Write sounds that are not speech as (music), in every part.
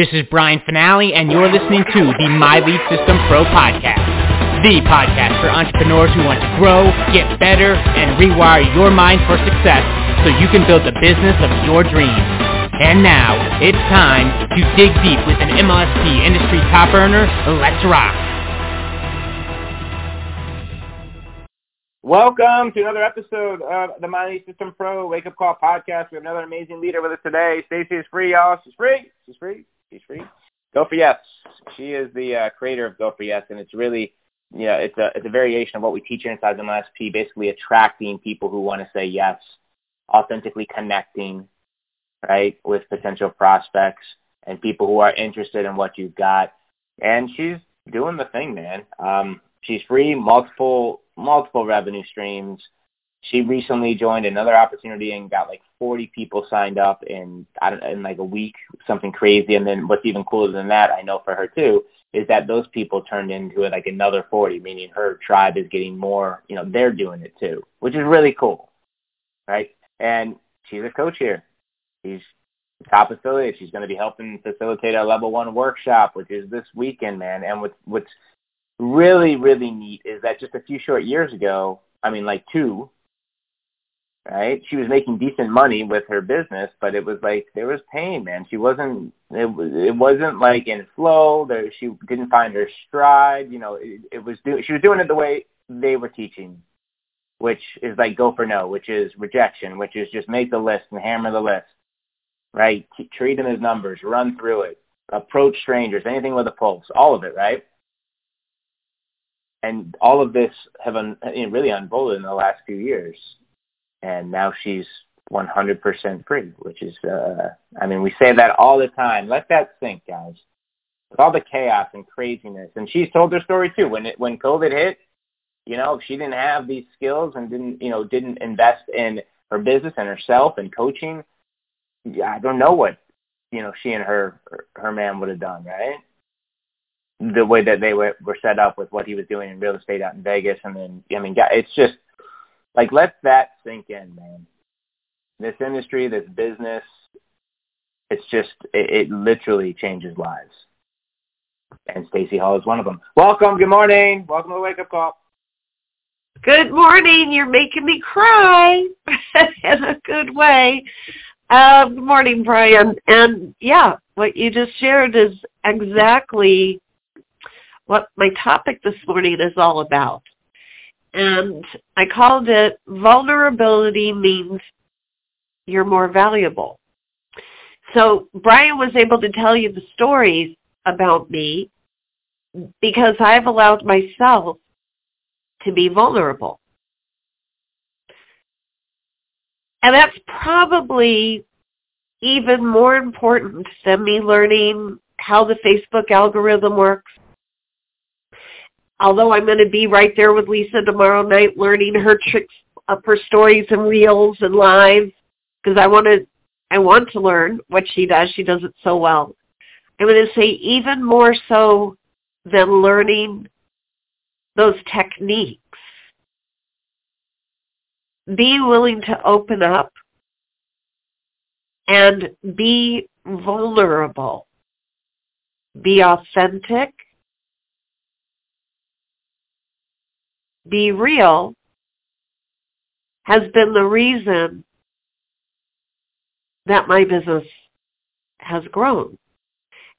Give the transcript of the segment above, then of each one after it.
This is Brian Fanale, and you're listening to the My Lead System Pro podcast, the podcast for entrepreneurs who want to grow, get better, and rewire your mind for success so you can build the business of your dreams. And now, it's time to dig deep with an MLSP industry top earner. Let's rock! Welcome to another episode of the Lead System Pro Wake Up Call podcast. We have another amazing leader with us today. Stacey is free, y'all. She's free. She's free. She's free. Go for yes. She is the uh, creator of Go for Yes, and it's really, you know, it's a it's a variation of what we teach inside the MSP, basically attracting people who want to say yes, authentically connecting, right, with potential prospects and people who are interested in what you've got. And she's doing the thing, man. Um, she's free, multiple multiple revenue streams she recently joined another opportunity and got like 40 people signed up in I don't, in like a week, something crazy. And then what's even cooler than that, I know for her too, is that those people turned into like another 40, meaning her tribe is getting more. You know, they're doing it too, which is really cool, right? And she's a coach here. She's top affiliate. She's going to be helping facilitate our level one workshop, which is this weekend, man. And what's what's really really neat is that just a few short years ago, I mean like two, right? She was making decent money with her business, but it was like there was pain, man. She wasn't it it wasn't like in flow. There she didn't find her stride. You know, it, it was do, she was doing it the way they were teaching, which is like go for no, which is rejection, which is just make the list and hammer the list, right? Treat them as numbers, run through it, approach strangers, anything with a pulse, all of it, right? And all of this have un, really unfolded in the last few years and now she's 100% free, which is, uh, I mean, we say that all the time. Let that sink, guys. With all the chaos and craziness, and she's told her story too. When it, when COVID hit, you know, if she didn't have these skills and didn't, you know, didn't invest in her business and herself and coaching, I don't know what, you know, she and her her man would have done, right? The way that they were, were set up with what he was doing in real estate out in Vegas, and then, I mean, it's just like, let that sink in, man. This industry, this business, it's just, it, it literally changes lives. And Stacey Hall is one of them. Welcome. Good morning. Welcome to the Wake Up Call. Good morning. You're making me cry (laughs) in a good way. Uh, good morning, Brian. And yeah, what you just shared is exactly what my topic this morning is all about and I called it vulnerability means you're more valuable. So Brian was able to tell you the stories about me because I've allowed myself to be vulnerable. And that's probably even more important than me learning how the Facebook algorithm works, although I'm going to be right there with Lisa tomorrow night learning her tricks up her stories and reels and lives because I want to I want to learn what she does. She does it so well. I'm going to say even more so than learning those techniques. Be willing to open up and be vulnerable. Be authentic be real has been the reason that my business has grown.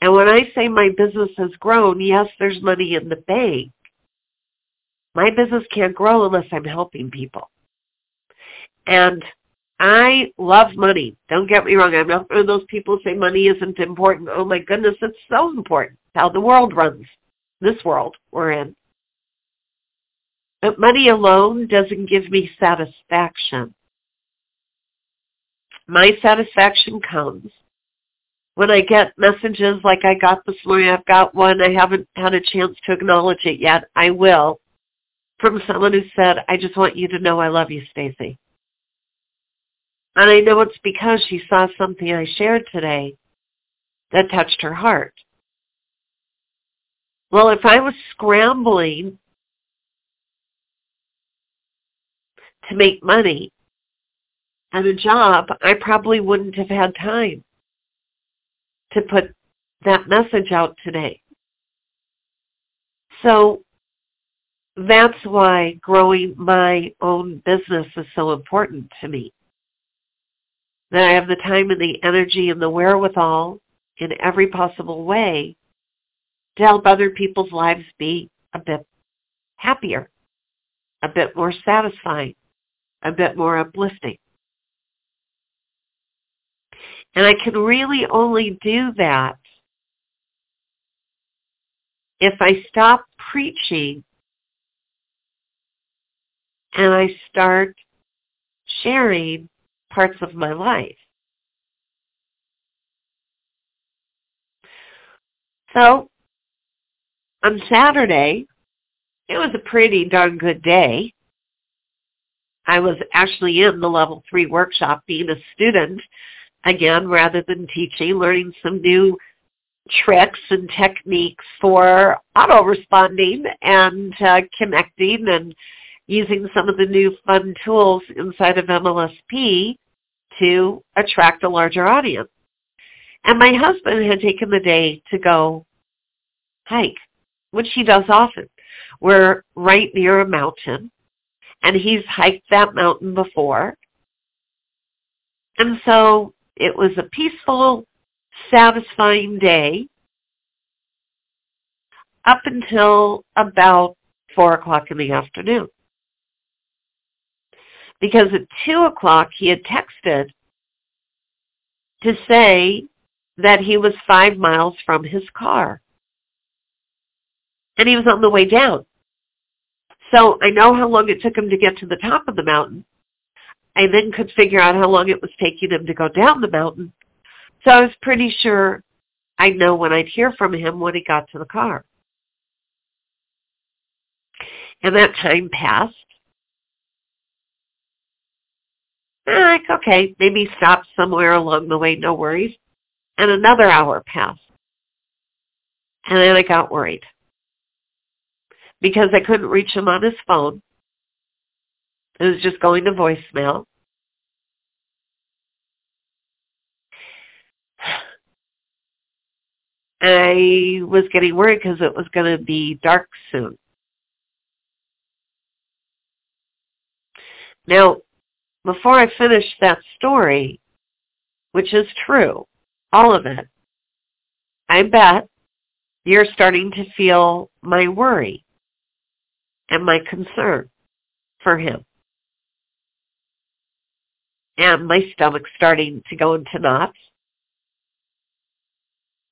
And when I say my business has grown, yes, there's money in the bank. My business can't grow unless I'm helping people. And I love money. Don't get me wrong. I'm not one of those people who say money isn't important. Oh my goodness, it's so important. how the world runs. This world we're in. But money alone doesn't give me satisfaction. My satisfaction comes when I get messages like I got this morning. I've got one. I haven't had a chance to acknowledge it yet. I will. From someone who said, I just want you to know I love you, Stacey. And I know it's because she saw something I shared today that touched her heart. Well, if I was scrambling to make money and a job, I probably wouldn't have had time to put that message out today. So that's why growing my own business is so important to me. That I have the time and the energy and the wherewithal in every possible way to help other people's lives be a bit happier, a bit more satisfying, a bit more uplifting. And I can really only do that if I stop preaching and I start sharing parts of my life. So, on Saturday, it was a pretty darn good day. I was actually in the level three workshop being a student again rather than teaching, learning some new tricks and techniques for auto responding and uh, connecting and using some of the new fun tools inside of MLSP to attract a larger audience. And my husband had taken the day to go hike, which he does often. We're right near a mountain, and he's hiked that mountain before. And so it was a peaceful, satisfying day up until about 4 o'clock in the afternoon. Because at 2 o'clock he had texted to say that he was five miles from his car. And he was on the way down. So I know how long it took him to get to the top of the mountain. I then could figure out how long it was taking him to go down the mountain. So I was pretty sure I'd know when I'd hear from him when he got to the car. And that time passed. And like, okay, maybe stop somewhere along the way, no worries. And another hour passed. And then I got worried because I couldn't reach him on his phone. It was just going to voicemail. I was getting worried because it was going to be dark soon. Now, before I finish that story, which is true, all of it, I bet you're starting to feel my worry and my concern for him. And my stomach starting to go into knots.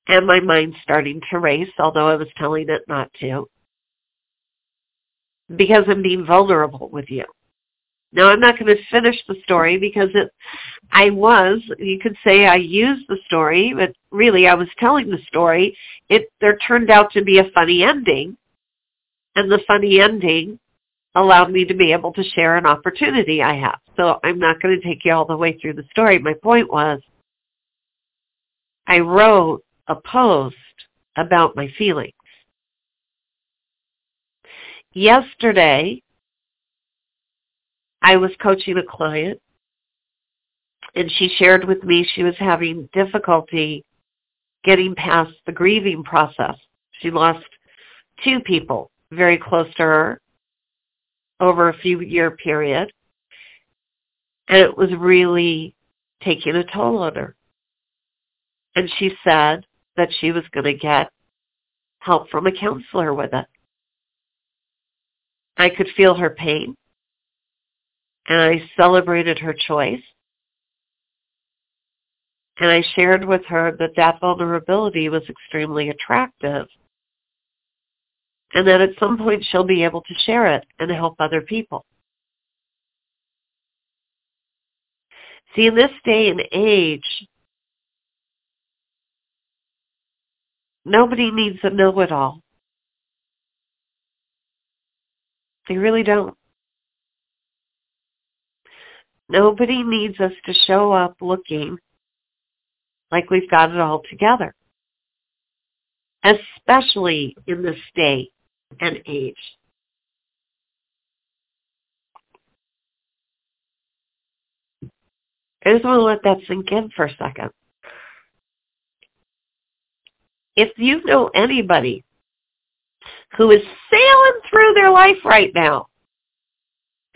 And my mind starting to race, although I was telling it not to. Because I'm being vulnerable with you. Now I'm not going to finish the story because it, I was, you could say I used the story, but really I was telling the story. It, there turned out to be a funny ending. And the funny ending allowed me to be able to share an opportunity I have. So I'm not going to take you all the way through the story. My point was, I wrote a post about my feelings. Yesterday, I was coaching a client and she shared with me she was having difficulty getting past the grieving process. She lost two people very close to her over a few year period. And it was really taking a toll on her. And she said that she was going to get help from a counselor with it. I could feel her pain and I celebrated her choice. And I shared with her that that vulnerability was extremely attractive and that at some point she'll be able to share it and help other people. See, in this day and age, nobody needs a know-it-all. They really don't. Nobody needs us to show up looking like we've got it all together, especially in this day and age. I just want to let that sink in for a second. if you know anybody who is sailing through their life right now,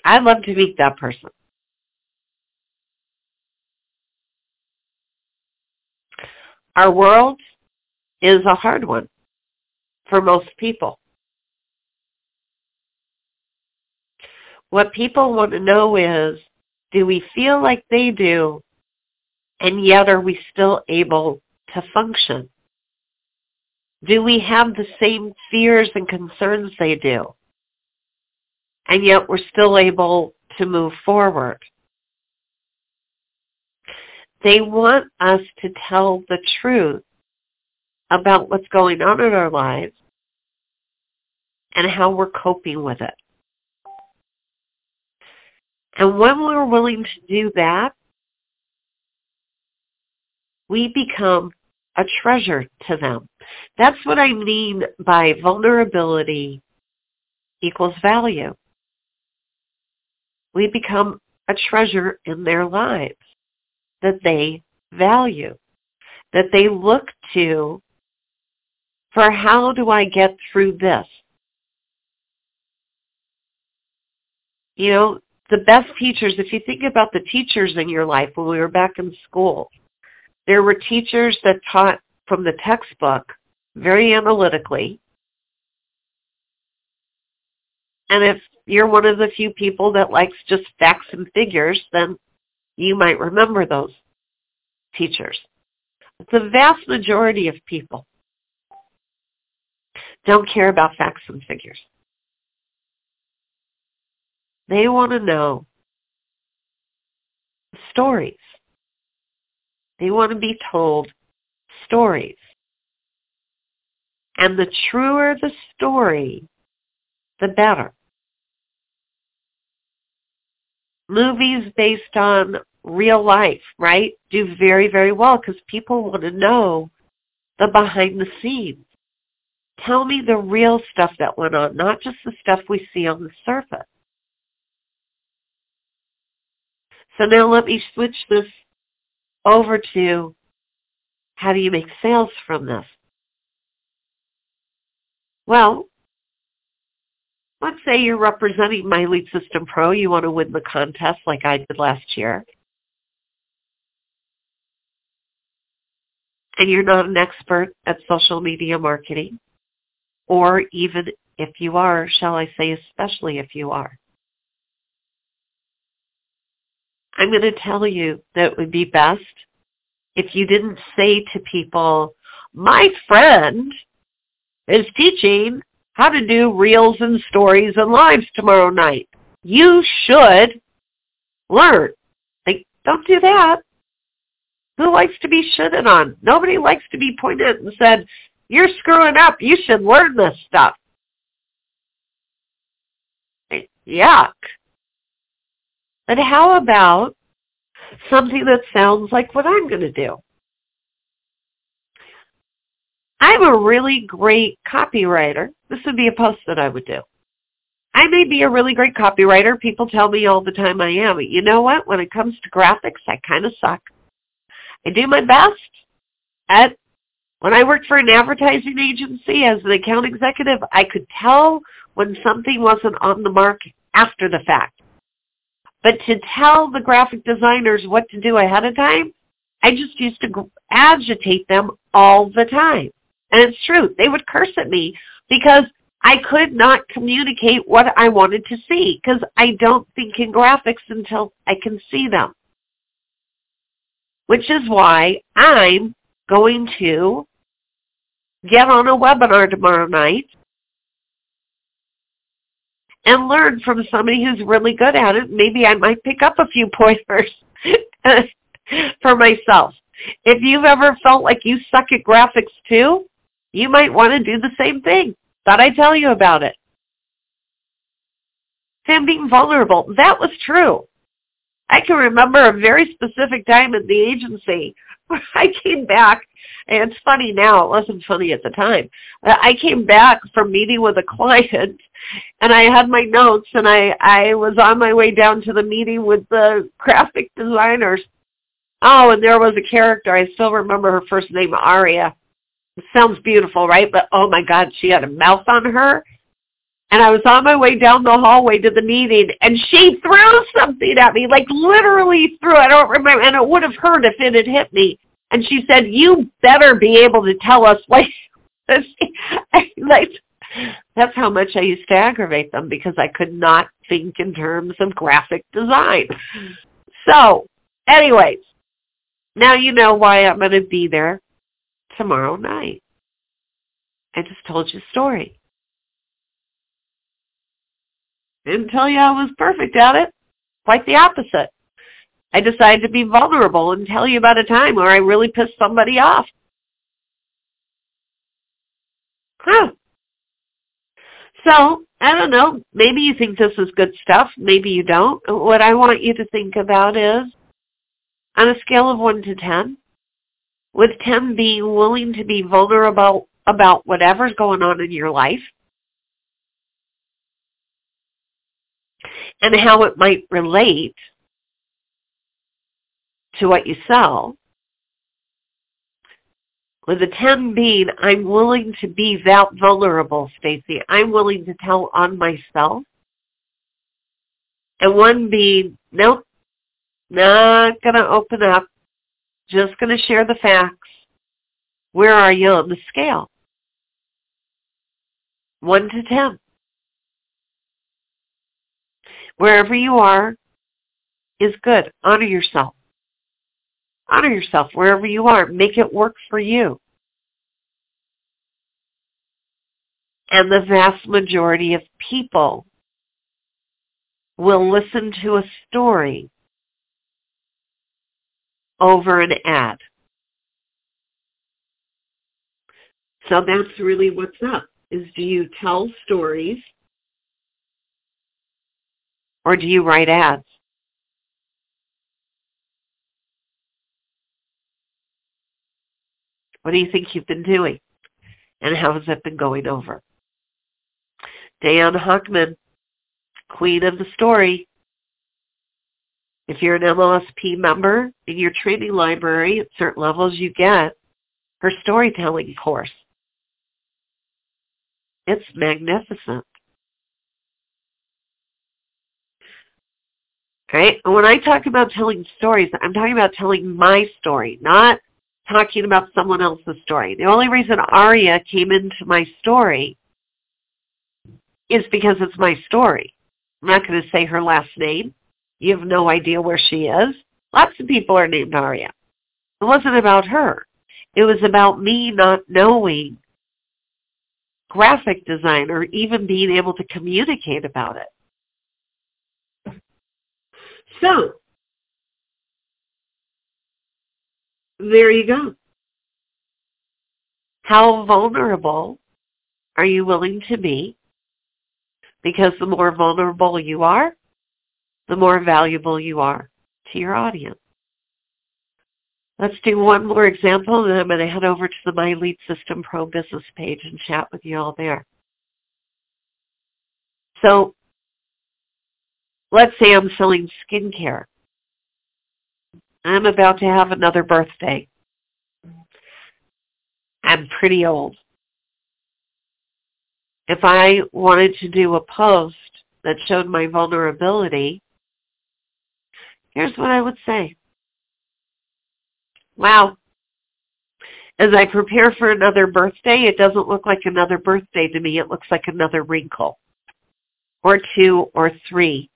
I'd love to meet that person. Our world is a hard one for most people. What people want to know is, do we feel like they do, and yet are we still able to function? Do we have the same fears and concerns they do, and yet we're still able to move forward? They want us to tell the truth about what's going on in our lives and how we're coping with it. And when we're willing to do that, we become a treasure to them. That's what I mean by vulnerability equals value. We become a treasure in their lives that they value, that they look to for how do I get through this? You know, the best teachers, if you think about the teachers in your life when we were back in school, there were teachers that taught from the textbook very analytically. And if you're one of the few people that likes just facts and figures, then you might remember those teachers. The vast majority of people don't care about facts and figures. They want to know stories. They want to be told stories. And the truer the story, the better. Movies based on real life, right, do very, very well because people want to know the behind the scenes. Tell me the real stuff that went on, not just the stuff we see on the surface. So now let me switch this over to how do you make sales from this? Well, let's say you're representing My Lead System Pro. You want to win the contest like I did last year. And you're not an expert at social media marketing. Or even if you are, shall I say especially if you are. I'm going to tell you that it would be best if you didn't say to people, my friend is teaching how to do reels and stories and lives tomorrow night. You should learn. Like, don't do that. Who likes to be shitted on? Nobody likes to be pointed and said, you're screwing up. You should learn this stuff. Yuck. But how about something that sounds like what I'm going to do? I'm a really great copywriter. This would be a post that I would do. I may be a really great copywriter. People tell me all the time I am. But you know what? When it comes to graphics, I kind of suck. I do my best at when I worked for an advertising agency as an account executive, I could tell when something wasn't on the mark after the fact. But to tell the graphic designers what to do ahead of time, I just used to agitate them all the time. And it's true. They would curse at me because I could not communicate what I wanted to see because I don't think in graphics until I can see them. Which is why I'm going to get on a webinar tomorrow night and learn from somebody who's really good at it. Maybe I might pick up a few (laughs) pointers for myself. If you've ever felt like you suck at graphics too, you might want to do the same thing. Thought I'd tell you about it. Sam being vulnerable. That was true. I can remember a very specific time at the agency (laughs) I came back, and it's funny now, it wasn't funny at the time. I came back from meeting with a client, (laughs) and I had my notes, and I, I was on my way down to the meeting with the graphic designers. Oh, and there was a character, I still remember her first name, Aria. sounds beautiful, right? But oh my God, she had a mouth on her. And I was on my way down the hallway to the meeting and she threw something at me, like literally threw, I don't remember, and it would have hurt if it had hit me. And she said, you better be able to tell us what, (laughs) (laughs) like, that's how much I used to aggravate them because I could not think in terms of graphic design. (laughs) So, anyways, now you know why I'm going to be there tomorrow night. I just told you a story. Didn't tell you I was perfect at it. Quite the opposite. I decided to be vulnerable and tell you about a time where I really pissed somebody off. Huh. So, I don't know. Maybe you think this is good stuff. Maybe you don't. What I want you to think about is, on a scale of 1 to 10, with 10 being willing to be vulnerable about whatever's going on in your life, and how it might relate to what you sell, with a 10 being, I'm willing to be that vulnerable, Stacey. I'm willing to tell on myself. And one being, nope, not going to open up, just going to share the facts. Where are you on the scale? 1 to 10. Wherever you are is good. Honor yourself. Honor yourself wherever you are. Make it work for you. And the vast majority of people will listen to a story over an ad. So that's really what's up, is do you tell stories or do you write ads? What do you think you've been doing? And how has it been going over? Diane Hochman, queen of the story. If you're an MLSP member in your training library at certain levels, you get her storytelling course. It's magnificent. Okay? And when I talk about telling stories, I'm talking about telling my story, not talking about someone else's story. The only reason Aria came into my story is because it's my story. I'm not going to say her last name. You have no idea where she is. Lots of people are named Aria. It wasn't about her. It was about me not knowing graphic design or even being able to communicate about it. So, there you go. How vulnerable are you willing to be? Because the more vulnerable you are, the more valuable you are to your audience. Let's do one more example, and then I'm going to head over to the My Lead System Pro business page and chat with you all there. So let's say I'm selling skincare. I'm about to have another birthday. I'm pretty old. If I wanted to do a post that showed my vulnerability, here's what I would say. Wow. As I prepare for another birthday, it doesn't look like another birthday to me. It looks like another wrinkle or two or three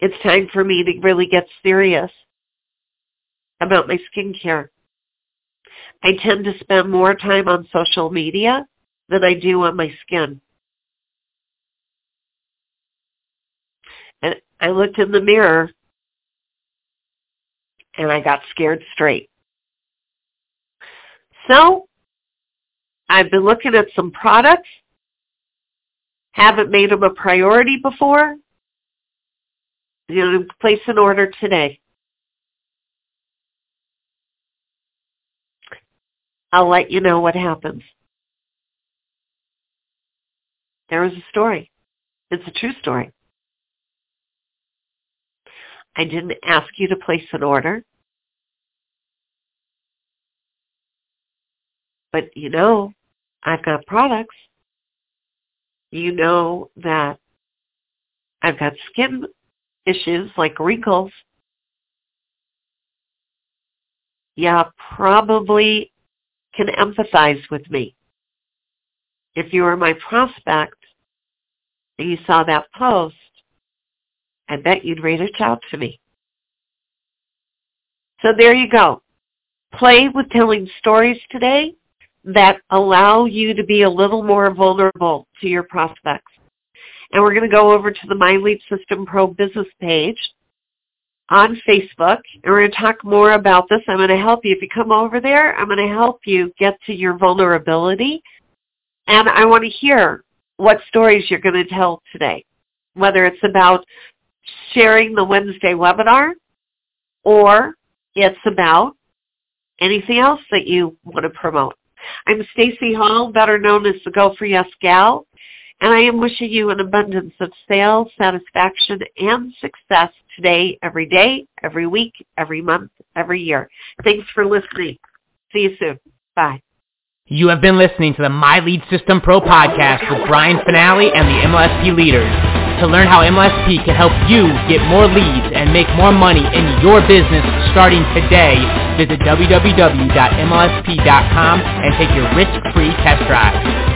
it's time for me to really get serious about my skincare. I tend to spend more time on social media than I do on my skin. And I looked in the mirror and I got scared straight. So, I've been looking at some products, haven't made them a priority before, you know, place an order today. I'll let you know what happens. There is a story. It's a true story. I didn't ask you to place an order. But you know, I've got products. You know that I've got skin issues like wrinkles. Yeah, probably can empathize with me. If you were my prospect and you saw that post, I bet you'd reach out to me. So there you go. Play with telling stories today that allow you to be a little more vulnerable to your prospects. And we're going to go over to the My Lead System Pro business page on Facebook, and we're going to talk more about this. I'm going to help you. If you come over there, I'm going to help you get to your vulnerability. And I want to hear what stories you're going to tell today, whether it's about sharing the Wednesday webinar or it's about anything else that you want to promote. I'm Stacey Hall, better known as the Go For Yes Gal, and I am wishing you an abundance of sales, satisfaction, and success today, every day, every week, every month, every year. Thanks for listening. See you soon. Bye. You have been listening to the My Lead System Pro podcast with Brian Fanale and the MLSP leaders. To learn how MLSP can help you get more leads and make more money in your business starting today, visit www.mlsp.com and take your risk-free test drive.